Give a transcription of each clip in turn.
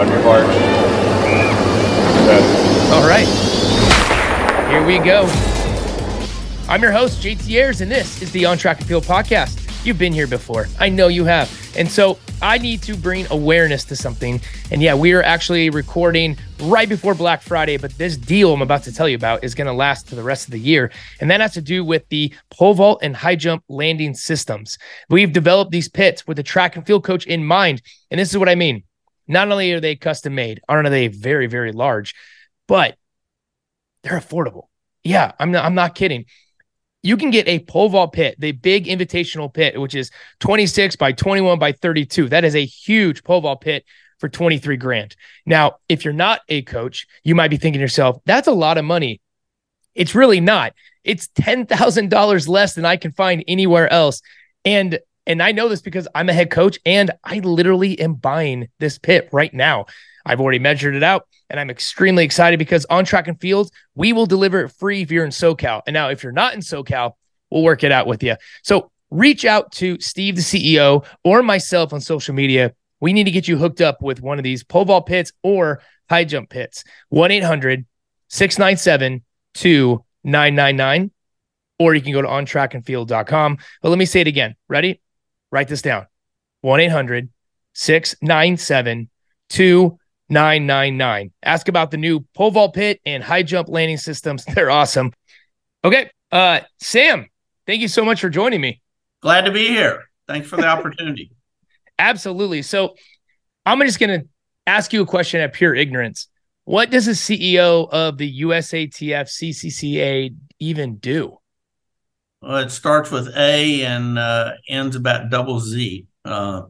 on your mark. All right. Here we go. I'm your host, JT Ayers, and this is the On Track and Field podcast. You've been here before. I know you have. And so I need to bring awareness to something. And yeah, we are actually recording right before Black Friday, but this deal I'm about to tell you about is going to last to the rest of the year. And that has to do with the pole vault and high jump landing systems. We've developed these pits with a track and field coach in mind. And this is what I mean. Not only are they custom made, aren't they very, very large, but they're affordable. Yeah, I'm not, I'm not kidding you can get a pole vault pit, the big invitational pit, which is 26 by 21 by 32. That is a huge pole vault pit for 23 grand. Now, if you're not a coach, you might be thinking yourself, that's a lot of money. It's really not. It's $10,000 less than I can find anywhere else. And and I know this because I'm a head coach and I literally am buying this pit right now. I've already measured it out and I'm extremely excited because on track and field, we will deliver it free if you're in SoCal. And now, if you're not in SoCal, we'll work it out with you. So reach out to Steve, the CEO, or myself on social media. We need to get you hooked up with one of these pole vault pits or high jump pits. 1 800 697 2999. Or you can go to ontrackandfield.com. But let me say it again. Ready? Write this down 1 800 697 2999. Ask about the new pole vault pit and high jump landing systems. They're awesome. Okay. Uh, Sam, thank you so much for joining me. Glad to be here. Thanks for the opportunity. Absolutely. So I'm just going to ask you a question at pure ignorance. What does a CEO of the USTFCCCA even do? Well, it starts with A and uh, ends about double Z. Uh,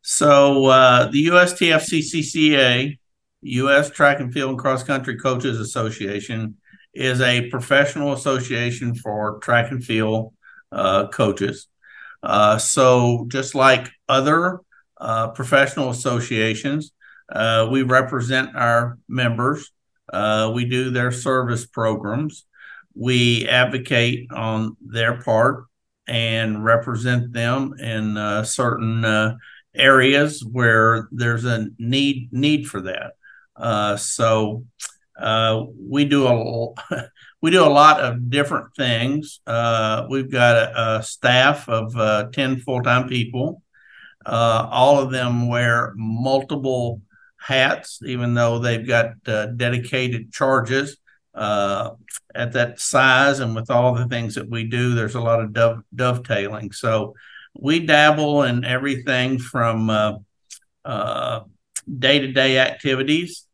so uh, the USTFCCCA, U.S. Track and Field and Cross Country Coaches Association, is a professional association for track and field uh, coaches. Uh, so just like other uh, professional associations, we represent our members. We do their service programs. We advocate on their part and represent them in certain areas where there's a need need for that. Uh, so uh, we do a we do a lot of different things. Uh, we've got a, a staff of uh, ten full time people. Uh, all of them wear multiple hats, even though they've got uh, dedicated charges. At that size and with all the things that we do, there's a lot of dove, dovetailing. So we dabble in everything from day to day activities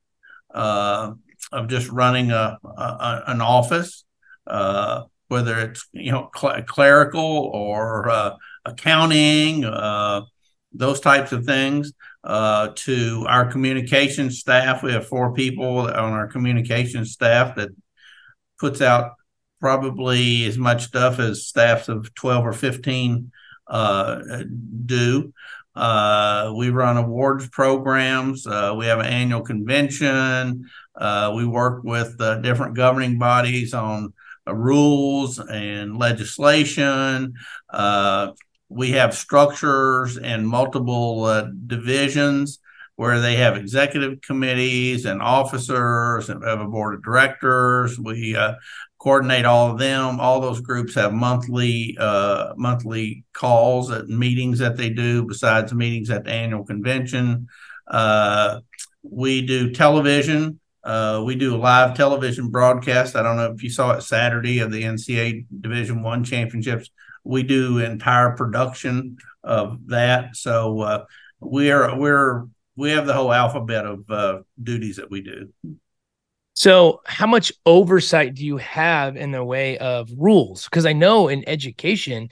uh, of just running a, a an office, uh, whether it's you know cl- clerical or uh, accounting, uh, those types of things. Uh, to our communication staff, we have four people on our communication staff that puts out probably as much stuff as staffs of 12 or 15 uh, do. Uh, we run awards programs. Uh, we have an annual convention. Uh, we work with different governing bodies on uh, rules and legislation. Uh, we have structures and multiple uh, divisions where they have executive committees and officers and have a board of directors. We coordinate all of them. All those groups have monthly uh, monthly calls at meetings that they do, besides meetings at the annual convention. Uh, we do television. Uh, we do a live television broadcast. I don't know if you saw it Saturday of the NCAA Division One championships. We do entire production of that. So uh, we're we're we have the whole alphabet of uh, duties that we do. So, how much oversight do you have in the way of rules? Because I know in education,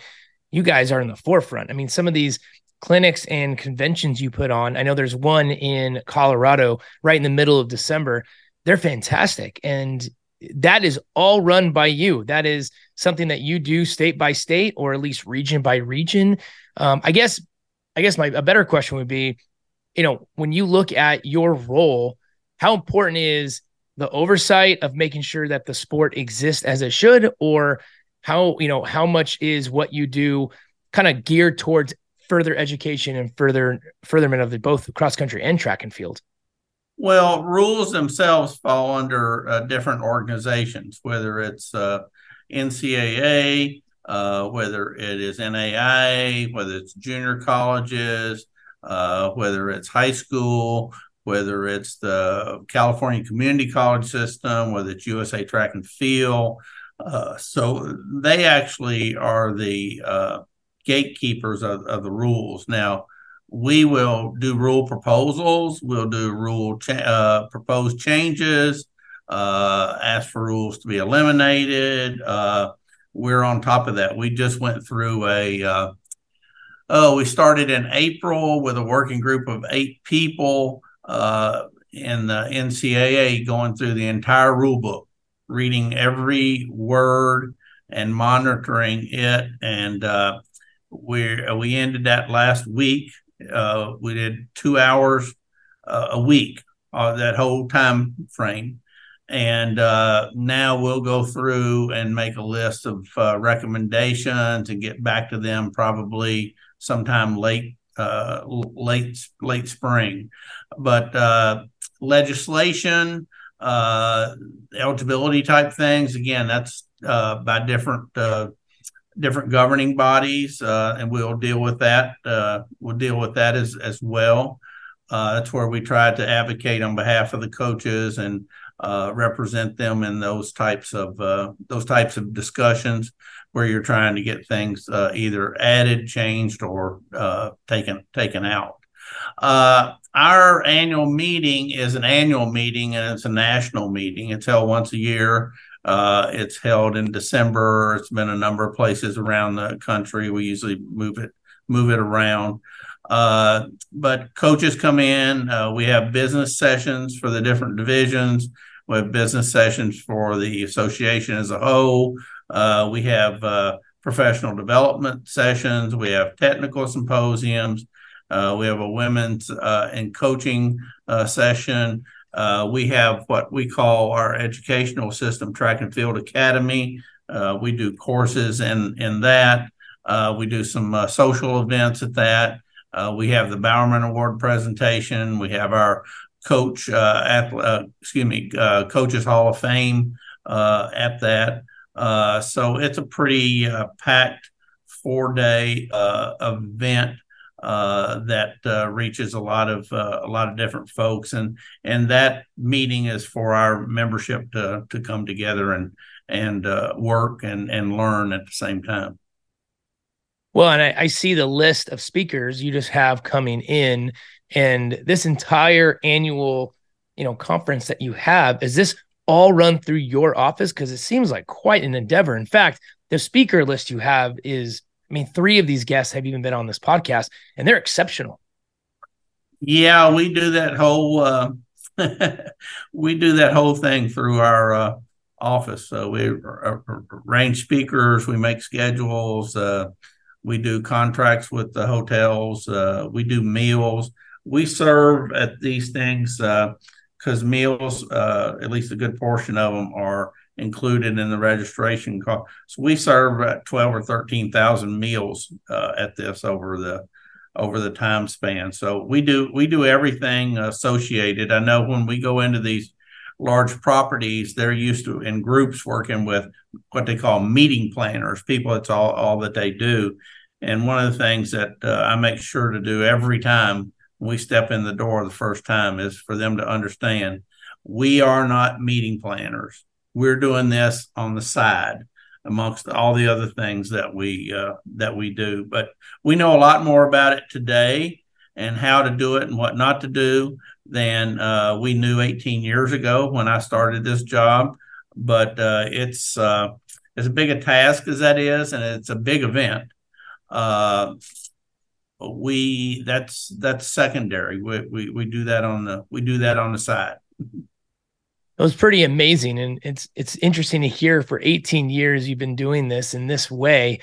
you guys are in the forefront. I mean, some of these clinics and conventions you put on, I know there's one in Colorado right in the middle of December. They're fantastic. And that is all run by you. That is something that you do state by state or at least region by region. Um, I guess, I guess my a better question would be, you know, when you look at your role, how important is the oversight of making sure that the sport exists as it should or how you know how much is what you do kind of geared towards further education and further furtherment of the both cross country and track and field Well, rules themselves fall under uh, different organizations, whether it's uh, NCAA, uh, whether it is NAIA, whether it's junior colleges, uh, whether it's high school, whether it's the California Community College system, whether it's USA Track and Field. Uh, so they actually are the uh, gatekeepers of, of, the rules. Now, we will do rule proposals, we'll do rule cha- uh, proposed changes, uh, ask for rules to be eliminated. Uh, we're on top of that. We just went through a Oh, we started in April with a working group of eight people uh, in the NCAA going through the entire rule book, reading every word and monitoring it. And uh, we we ended that last week. Uh, we did two hours uh, a week uh, that whole time frame. And uh, now we'll go through and make a list of recommendations and get back to them probably sometime late uh, late late spring. But uh, legislation, uh, eligibility type things, again, that's uh, by different uh, different governing bodies, uh, and we'll deal with that. we'll deal with that as as well. that's where we try to advocate on behalf of the coaches and represent them in those types of those types of discussions where you're trying to get things uh, either added, changed, or uh, taken taken out. Uh, our annual meeting is an annual meeting and it's a national meeting. It's held once a year. Uh, it's held in December. It's been a number of places around the country. We usually move it move it around. Uh, but coaches come in. Uh, we have business sessions for the different divisions. We have business sessions for the association as a whole. Uh, we have uh, professional development sessions. We have technical symposiums. Uh, we have a women's and coaching session. We have what we call our educational system track and field academy. we do courses in in that. we do some social events at that. We have the Bowerman Award presentation. We have our coach, uh, excuse me, coaches Hall of Fame at that. Uh, so it's a pretty uh, packed four day uh, event uh, that uh, reaches a lot of uh, a lot of different folks, and and that meeting is for our membership to to come together and and work and and learn at the same time. Well, and I, I see the list of speakers you just have coming in, and this entire annual you know conference that you have is this all run through your office? Because it seems like quite an endeavor. In fact, the speaker list you have is, I mean, three of these guests have even been on this podcast and they're exceptional. Yeah, we do that whole uh, we do that whole thing through our uh, office. So we arrange speakers, we make schedules, uh, we do contracts with the hotels, uh, we do meals. We serve at these things uh, because meals, uh, at least a good portion of them, are included in the registration cost. So we serve at twelve or thirteen thousand meals uh, at this over the over the time span. So we do we do everything associated. I know when we go into these large properties, they're used to in groups working with what they call meeting planners. People, it's all all that they do. And one of the things that uh, I make sure to do every time we step in the door the first time is for them to understand we are not meeting planners. We're doing this on the side amongst all the other things that we uh, that we do. But we know a lot more about it today and how to do it and what not to do than uh, we knew 18 years ago when I started this job. But uh, it's uh, as big a task as that is, and it's a big event. Uh, we that's that's secondary. We, we we do that on the we do that on the side. It was pretty amazing, and it's it's interesting to hear. For 18 years, you've been doing this in this way,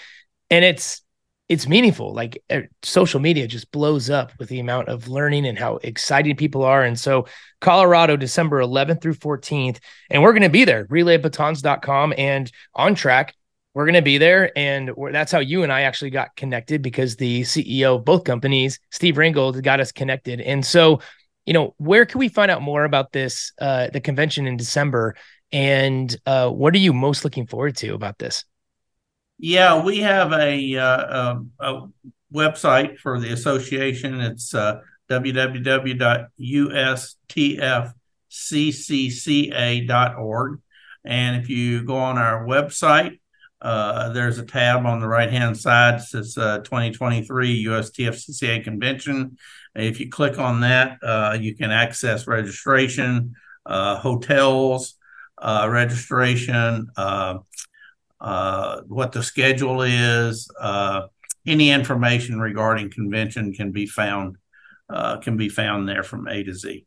and it's it's meaningful. Like uh, social media just blows up with the amount of learning and how excited people are. And so, Colorado, December 11th through 14th, and we're going to be there. RelayBatons.com and on track we're going to be there. And that's how you and I actually got connected because the CEO of both companies, Steve Ringgold, got us connected. And so you know, where can we find out more about this, uh, the convention in December? And uh, what are you most looking forward to about this? Yeah, we have a, uh, a, a website for the association. It's uh, www.ustfccca.org. And if you go on our website, uh, there's a tab on the right hand side that says uh, 2023 USTFCCCA Convention. If you click on that, uh, you can access registration, uh, hotels, uh, registration, what the schedule is, any information regarding convention can be found can be found there from A to Z.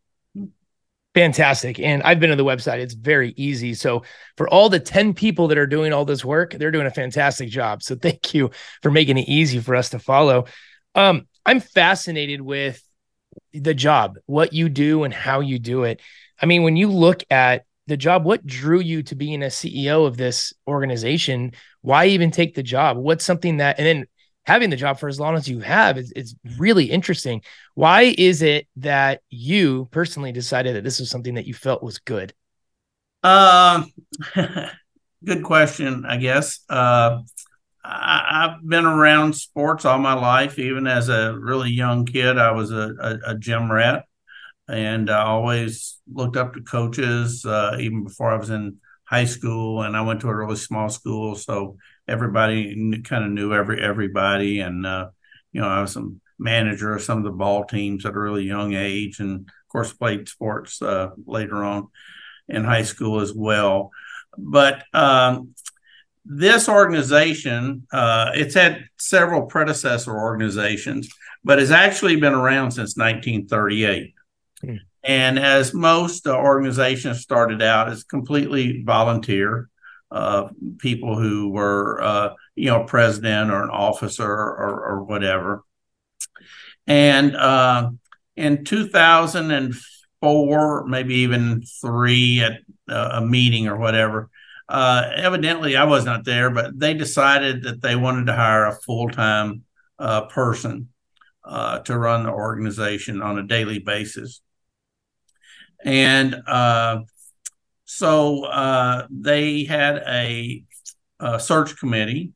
Fantastic. And I've been to the website. It's very easy. So, for all the 10 people that are doing all this work, they're doing a fantastic job. So, thank you for making it easy for us to follow. Um, I'm fascinated with the job, what you do and how you do it. I mean, when you look at the job, what drew you to being a CEO of this organization? Why even take the job? What's something that, and then having the job for as long as you have is, is really interesting. Why is it that you personally decided that this was something that you felt was good? Um, good question, I guess. Uh, I, have been around sports all my life. Even as a really young kid, I was a, a, a gym rat, and I always looked up to coaches. Uh, even before I was in high school, and I went to a really small school, so everybody kind of knew every everybody, and uh, you know I was a manager of some of the ball teams at a really young age, and of course played sports uh, later on in high school as well. But um, this organization, uh, it's had several predecessor organizations, but has actually been around since 1938. Mm. And as most uh, organizations started out, as completely volunteer uh, people who were, uh, you know, president or an officer or, or whatever. And uh, in 2004, maybe even three at uh, a meeting or whatever, uh, evidently I was not there, but they decided that they wanted to hire a full time uh, person to run the organization on a daily basis. And so uh, they had a, a search committee.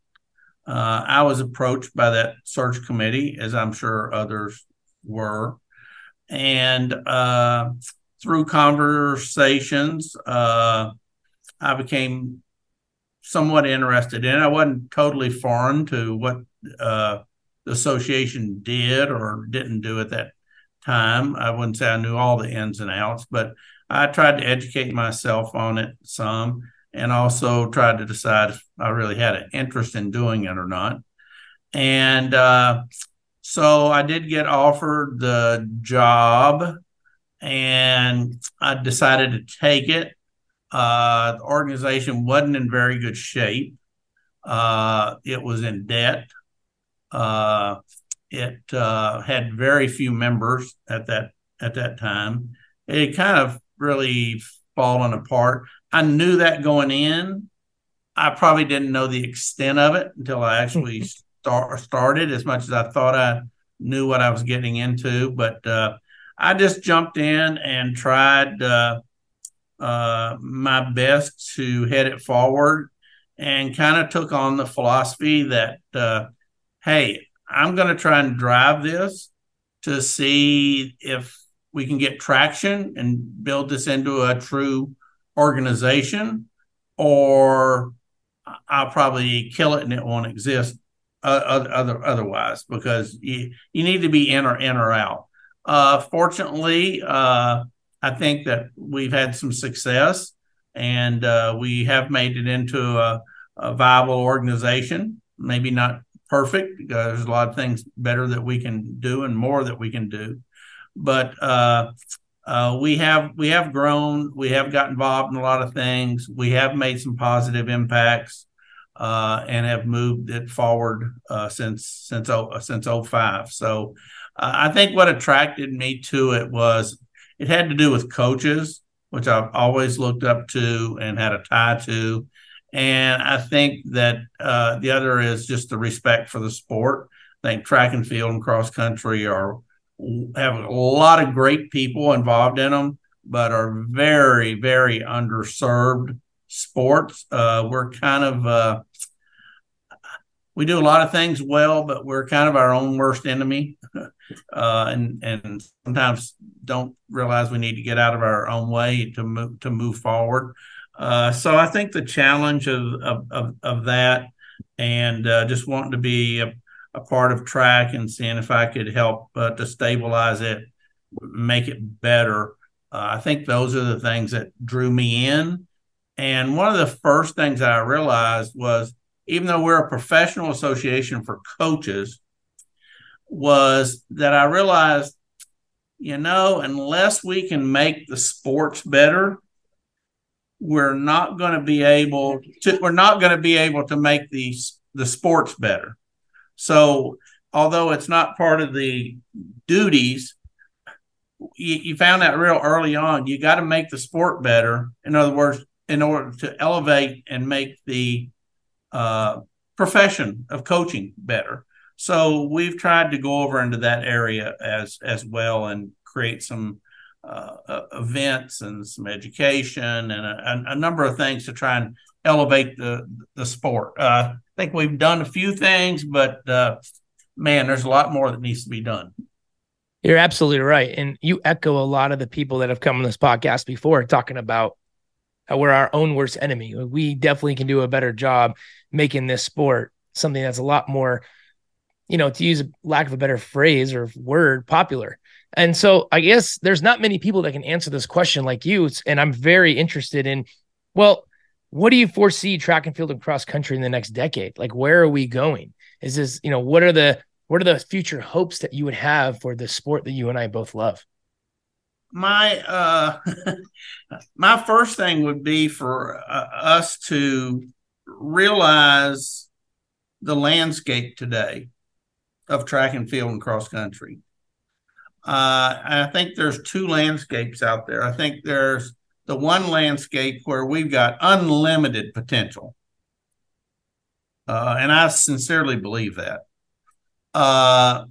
Uh, I was approached by that search committee, as I'm sure others were. And uh, through conversations, uh, I became somewhat interested in. I wasn't totally foreign to what uh, the association did or didn't do at that time. I wouldn't say I knew all the ins and outs, but I tried to educate myself on it some and also tried to decide if I really had an interest in doing it or not. And uh, so I did get offered the job and I decided to take it. Uh, the organization wasn't in very good shape. Uh, it was in debt. Uh, it uh, had very few members at that at that time. It kind of really fallen apart. I knew that going in. I probably didn't know the extent of it until I actually start, started as much as I thought I knew what I was getting into. But uh, I just jumped in and tried uh, uh, my best to head it forward and kind of took on the philosophy that, uh, hey, I'm going to try and drive this to see if we can get traction and build this into a true organization, or I'll probably kill it and it won't exist uh, other otherwise because you, you need to be in or in or out. Uh, fortunately, uh, I think that we've had some success and uh, we have made it into a, a, viable organization. Maybe not perfect. there's a lot of things better that we can do and more that we can do but uh, uh, we have we have grown. We have got involved in a lot of things. We have made some positive impacts uh, and have moved it forward uh, since since oh, since 05. So uh, I think what attracted me to it was it had to do with coaches, which I've always looked up to and had a tie to. And I think that uh, the other is just the respect for the sport. I think track and field and cross country are have a lot of great people involved in them, but are very, very underserved sports. Uh, we're kind of uh, we do a lot of things well, but we're kind of our own worst enemy, uh, and and sometimes don't realize we need to get out of our own way to move to move forward. Uh, so I think the challenge of of of, of that, and uh, just wanting to be a, part of track and seeing if I could help uh, to stabilize it, make it better. Uh, I think those are the things that drew me in. And one of the first things I realized was even though we're a professional association for coaches, was that I realized, you know, unless we can make the sports better, we're not going to be able to we're not going to be able to make these the sports better. So although it's not part of the duties, you, you found that real early on. You got to make the sport better. In other words, in order to elevate and make the uh, profession of coaching better. So we've tried to go over into that area as as well and create some uh, events and some education and a, a, number of things to try and elevate the the sport. Uh, I think we've done a few things, but uh, man, there's a lot more that needs to be done. You're absolutely right, and you echo a lot of the people that have come on this podcast before talking about how we're our own worst enemy. We definitely can do a better job making this sport something that's a lot more, you know, to use a lack of a better phrase or word, popular. And so I guess there's not many people that can answer this question like you. And I'm very interested in, well, what do you foresee track and field and cross country in the next decade? Like, where are we going? Is this, you know, what are the what are the future hopes that you would have for the sport that you and I both love? My uh my first thing would be for uh, us to realize the landscape today of track and field and cross country. Uh, I think there's two landscapes out there. I think there's the one landscape where we've got unlimited potential. Uh, and I sincerely believe that. Uh,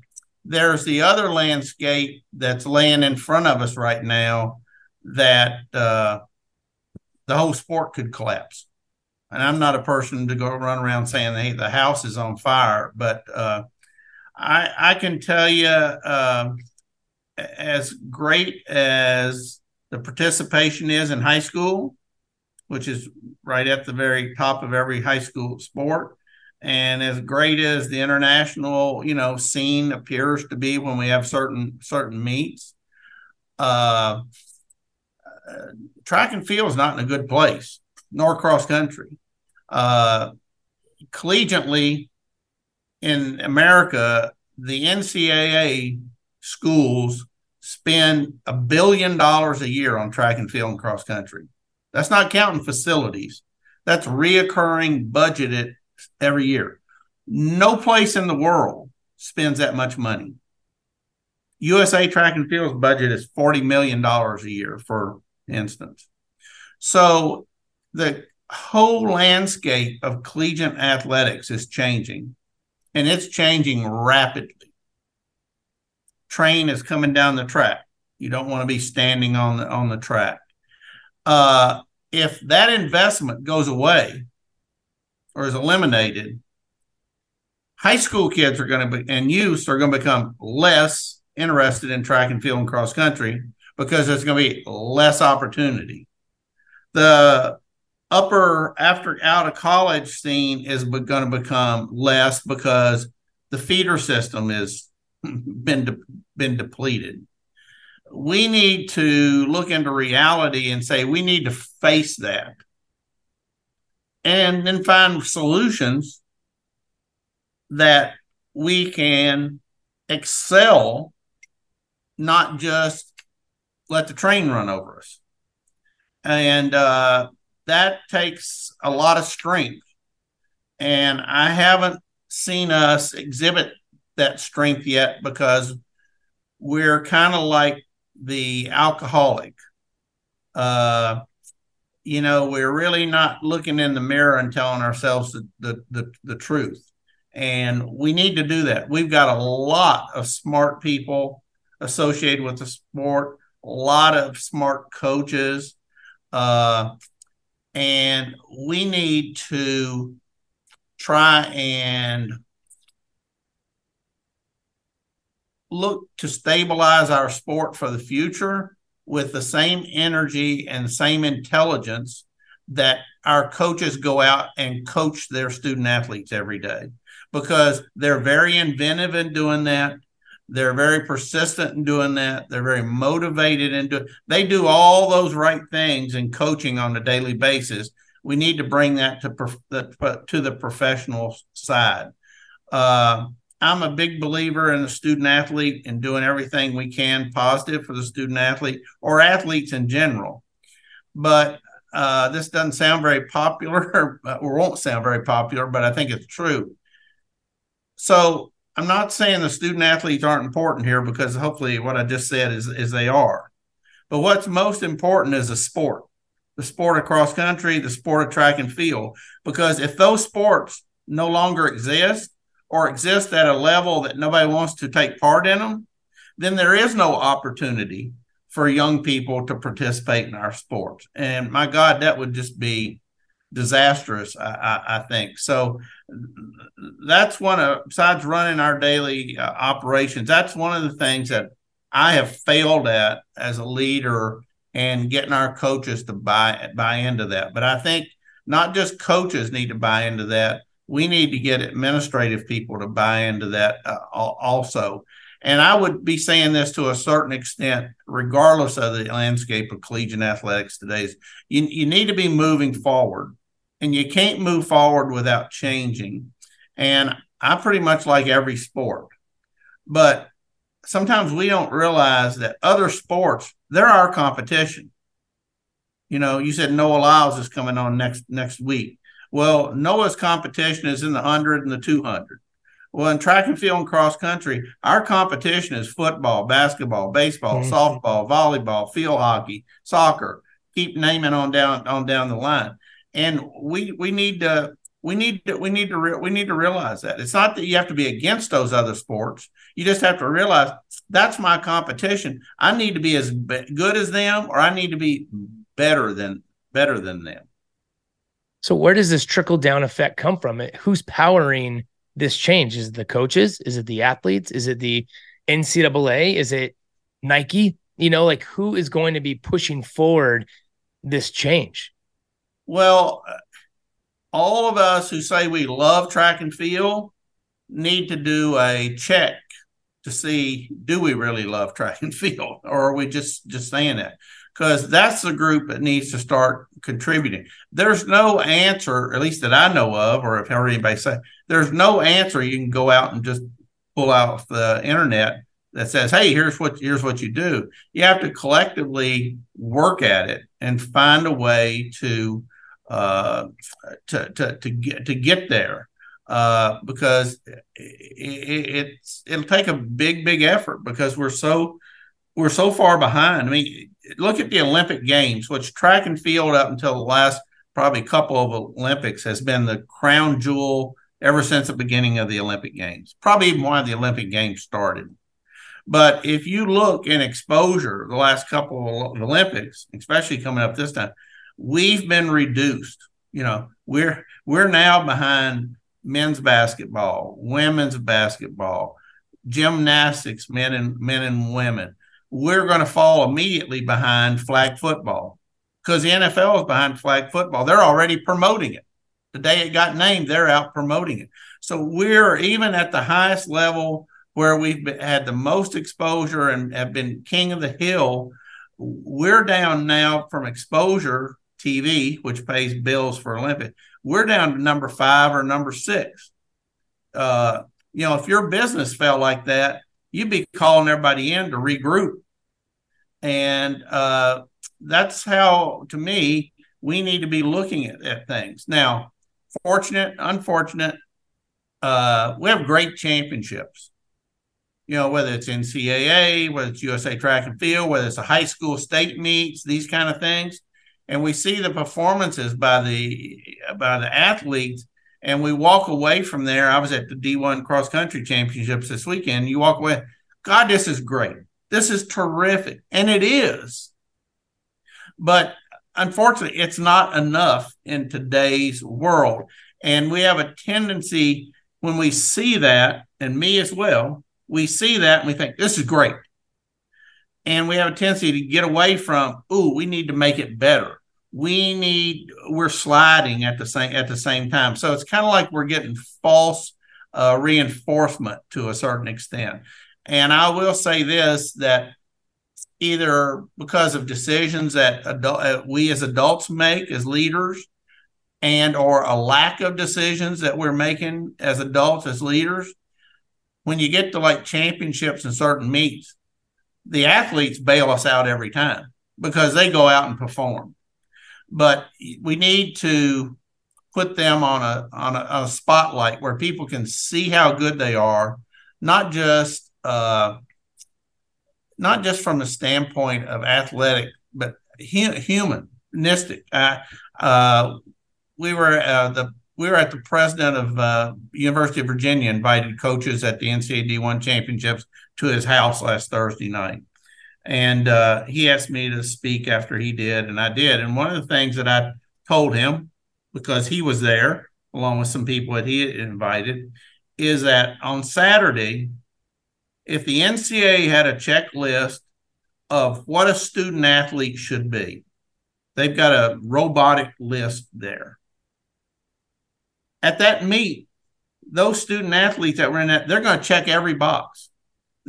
there's the other landscape that's laying in front of us right now that uh, the whole sport could collapse and I'm not a person to go run around saying hey the house is on fire, but uh, I I can tell you uh, as great as the participation is in high school, which is right at the very top of every high school sport, and as great as the international you know scene appears to be when we have certain certain meets. Uh, track and field is not in a good place nor cross country. Uh, collegiately in America, the NCAA schools spend a billion dollars a year on track and field and cross country. That's not counting facilities. That's reoccurring budgeted every year. No place in the world spends that much money. USA Track and Field's budget is $40 million a year, for instance. So the whole landscape of collegiate athletics is changing, and it's changing rapidly. Train is coming down the track. You don't want to be standing on the on the track. Uh, if that investment goes away or is eliminated, high school kids are going to be and youth are going to become less interested in track and field and cross country because there's going to be less opportunity. The upper after out of college scene is going to become less because the feeder system has been de- been depleted. We need to look into reality and say we need to face that, and then find solutions that we can excel, not just let the train run over us. And uh, that takes a lot of strength. And I haven't seen us exhibit that strength yet because we're kind of like the alcoholic. Uh, you know, we're really not looking in the mirror and telling ourselves the, the, the, the truth. And we need to do that. We've got a lot of smart people, associated with the sport, a lot of smart coaches. Uh, and we need to try and look to stabilize our sport for the future with the same energy and same intelligence that our coaches go out and coach their student athletes every day because they're very inventive in doing that. They're very persistent in doing that. They're very motivated in doing. They do all those right things in coaching on a daily basis. We need to bring that to the, to the professional side. Uh, I'm a big believer in the student athlete and doing everything we can positive for the student athlete or athletes in general. But uh, this doesn't sound very popular or won't sound very popular, but I think it's true. So I'm not saying the student athletes aren't important here because hopefully what I just said is, is they are. But what's most important is the sport, the sport of cross country, the sport of track and field. Because if those sports no longer exist or exist at a level that nobody wants to take part in them, then there is no opportunity for young people to participate in our sports. And my God, that would just be disastrous, I, I, I think. So that's one of, besides running our daily uh, operations, that's one of the things that I have failed at as a leader and getting our coaches to buy buy into that. But I think not just coaches need to buy into that. We need to get administrative people to buy into that uh, also. And I would be saying this to a certain extent, regardless of the landscape of collegiate athletics today. Is you, you need to be moving forward, and you can't move forward without changing. And I pretty much like every sport, but sometimes we don't realize that other sports they're our competition. You know, you said Noah Lyles is coming on next next week. Well, Noah's competition is in the hundred and the two hundred. Well, in track and field and cross country, our competition is football, basketball, baseball, mm-hmm. softball, volleyball, field hockey, soccer. Keep naming on down on down the line, and we we need to we need to we need to re- we need to realize that it's not that you have to be against those other sports. You just have to realize that's my competition. I need to be as be- good as them, or I need to be better than better than them. So where does this trickle down effect come from? Who's powering this change? Is it the coaches? Is it the athletes? Is it the NCAA? Is it Nike? You know, like who is going to be pushing forward this change? Well, all of us who say we love track and field need to do a check to see do we really love track and field or are we just just saying that because that's the group that needs to start contributing. There's no answer, at least that I know of, or if heard anybody say, there's no answer you can go out and just pull out the internet that says, "Hey, here's what here's what you do." You have to collectively work at it and find a way to uh, to, to to get to get there uh, because it, it's it'll take a big big effort because we're so we're so far behind. I mean, look at the Olympic Games, which track and field up until the last probably couple of Olympics has been the crown jewel ever since the beginning of the Olympic Games, probably even why the Olympic Games started. But if you look in exposure, the last couple of Olympics, especially coming up this time, we've been reduced. You know, we're we're now behind men's basketball, women's basketball, gymnastics, men and men and women, we're going to fall immediately behind flag football because the NFL is behind flag football. They're already promoting it. The day it got named, they're out promoting it. So we're even at the highest level where we've been, had the most exposure and have been king of the hill. We're down now from exposure TV, which pays bills for Olympic. We're down to number five or number six. Uh, you know, if your business fell like that, you'd be calling everybody in to regroup. And uh, that's how, to me, we need to be looking at, at things. Now, fortunate, unfortunate, uh, we have great championships. You know, whether it's NCAA, whether it's USA Track and Field, whether it's a high school state meets, these kind of things, and we see the performances by the by the athletes, and we walk away from there. I was at the D1 cross country championships this weekend. You walk away, God, this is great. This is terrific. And it is. But unfortunately, it's not enough in today's world. And we have a tendency when we see that, and me as well, we see that and we think, this is great. And we have a tendency to get away from, ooh, we need to make it better. We need, we're sliding at the same at the same time. So it's kind of like we're getting false uh, reinforcement to a certain extent. And I will say this that either because of decisions that adult, uh, we as adults make as leaders and or a lack of decisions that we're making as adults as leaders when you get to like championships and certain meets the athletes bail us out every time because they go out and perform but we need to put them on a on a, a spotlight where people can see how good they are not just uh, not just from the standpoint of athletic, but hu- humanistic. Uh, uh, we were uh, the we were at the president of uh, University of Virginia invited coaches at the NCAA D1 championships to his house last Thursday night, and uh, he asked me to speak after he did, and I did. And one of the things that I told him because he was there along with some people that he had invited is that on Saturday if the NCAA had a checklist of what a student athlete should be, they've got a robotic list there. At that meet, those student athletes that were in that, they're going to check every box.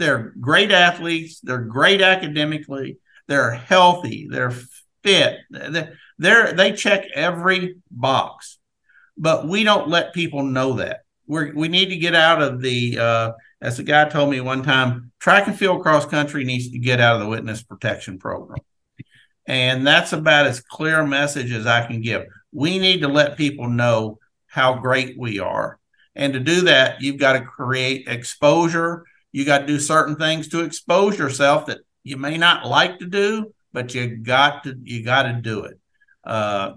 They're great athletes. They're great academically. They're healthy. They're fit. They're, they're they check every box, but we don't let people know that. We we need to get out of the uh, as a guy told me one time, track and field cross country needs to get out of the witness protection program. And that's about as clear a message as I can give. We need to let people know how great we are. And to do that, you've got to create exposure. You got to do certain things to expose yourself that you may not like to do, but you got to you got to do it. Uh,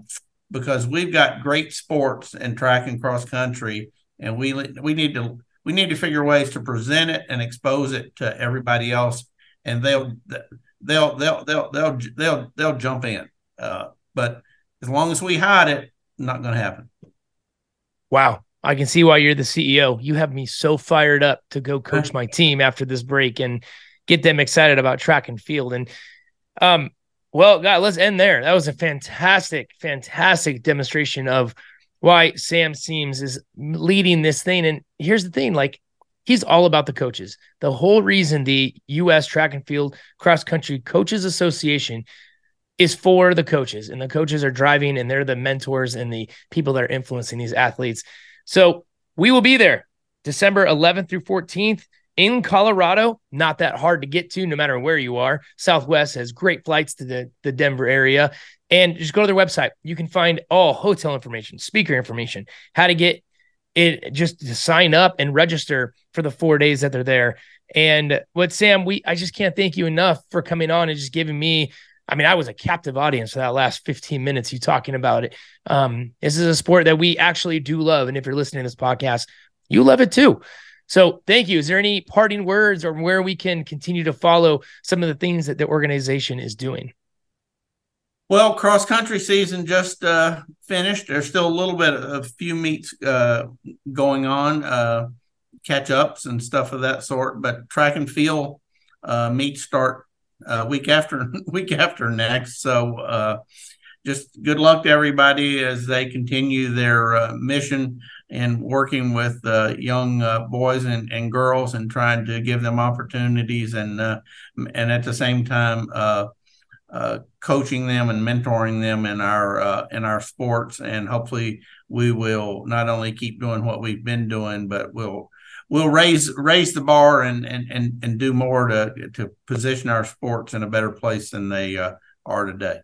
because we've got great sports in track and cross country, and we we need to we need to figure ways to present it and expose it to everybody else, and they'll they'll they'll they'll they'll they'll they'll jump in. Uh, but as long as we hide it, not going to happen. Wow. I can see why you're the CEO. You have me so fired up to go coach my team after this break and get them excited about track and field. And um, well, God, let's end there. That was a fantastic, fantastic demonstration of why Sam Seemes is leading this thing. And here's the thing like, he's all about the coaches. The whole reason the U.S. Track and Field Cross Country Coaches Association is for the coaches, and the coaches are driving and they're the mentors and the people that are influencing these athletes. So we will be there December 11th through 14th in Colorado. Not that hard to get to, no matter where you are. Southwest has great flights to the, the Denver area. And just go to their website. You can find all hotel information, speaker information, how to get it just to sign up and register for the four days that they're there. And what Sam, we I just can't thank you enough for coming on and just giving me. I mean, I was a captive audience for that last 15 minutes you talking about it. Um, this is a sport that we actually do love. And if you're listening to this podcast, you love it too. So thank you. Is there any parting words or where we can continue to follow some of the things that the organization is doing? Well, cross country season just uh, finished. There's still a little bit of a few meets uh, going on, uh, catch ups and stuff of that sort. But track and field uh, meets start uh, week after week after next. So uh, just good luck to everybody as they continue their mission and working with young boys and, and girls and trying to give them opportunities and and at the same time uh, coaching them and mentoring them in our uh, in our sports, and hopefully we will not only keep doing what we've been doing, but we'll we'll raise raise the bar and and and, and do more to to position our sports in a better place than they uh, are today.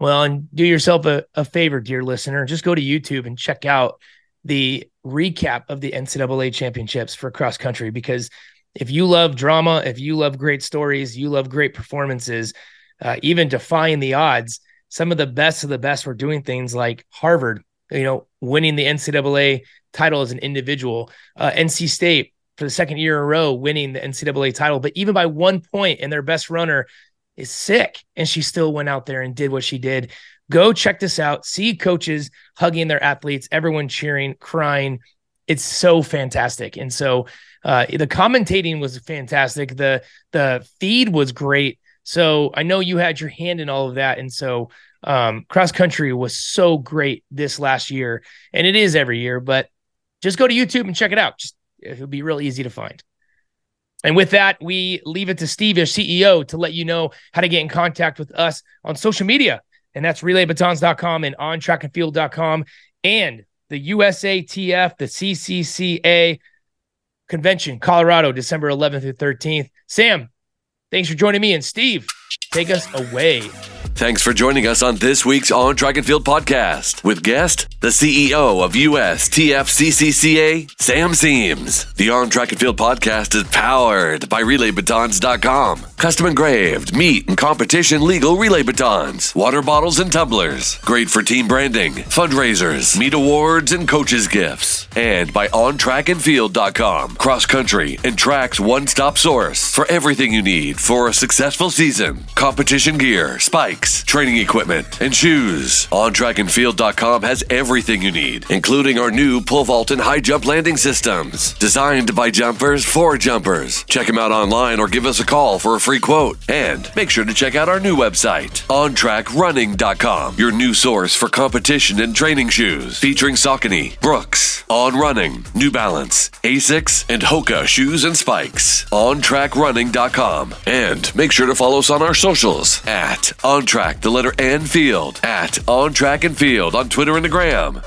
Well, and do yourself a, a favor, dear listener. Just go to YouTube and check out the recap of the NCAA championships for cross country because if you love drama, if you love great stories, you love great performances, uh, even defying the odds. Some of the best of the best were doing things like Harvard, you know, winning the NCAA title as an individual, uh, NC State for the second year in a row, winning the NCAA title, but even by one point, and their best runner is sick, and she still went out there and did what she did. Go check this out. See coaches hugging their athletes, everyone cheering, crying. It's so fantastic. And so uh, the commentating was fantastic. The the feed was great. So I know you had your hand in all of that. And so um, cross country was so great this last year, and it is every year. But just go to YouTube and check it out. Just it'll be real easy to find. And with that, we leave it to Steve, your CEO, to let you know how to get in contact with us on social media. And that's relaybatons.com and ontrackandfield.com and the USATF, the CCCA convention, Colorado, December 11th through 13th. Sam, thanks for joining me. And Steve, take us away. Thanks for joining us on this week's On Track and Field podcast with guest, the CEO of USTFCCCA, Sam Seemes. The On Track and Field podcast is powered by RelayBatons.com. Custom engraved, meet, and competition legal relay batons, water bottles, and tumblers. Great for team branding, fundraisers, meet awards, and coaches' gifts. And by OnTrackAndField.com, cross country and tracks one stop source for everything you need for a successful season. Competition gear, spikes, training equipment, and shoes. OnTrackAndField.com has everything you need, including our new pole vault and high jump landing systems, designed by jumpers for jumpers. Check them out online or give us a call for a free quote. And make sure to check out our new website, OnTrackRunning.com, your new source for competition and training shoes, featuring Saucony, Brooks, On Running, New Balance, Asics, and Hoka shoes and spikes. OnTrackRunning.com. And make sure to follow us on our socials at OnTrack, the letter N Field, at On Track and Field on Twitter and the Gram.